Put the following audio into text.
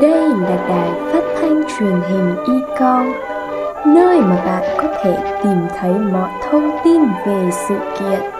Đây là đài phát thanh truyền hình y con, nơi mà bạn có thể tìm thấy mọi thông tin về sự kiện.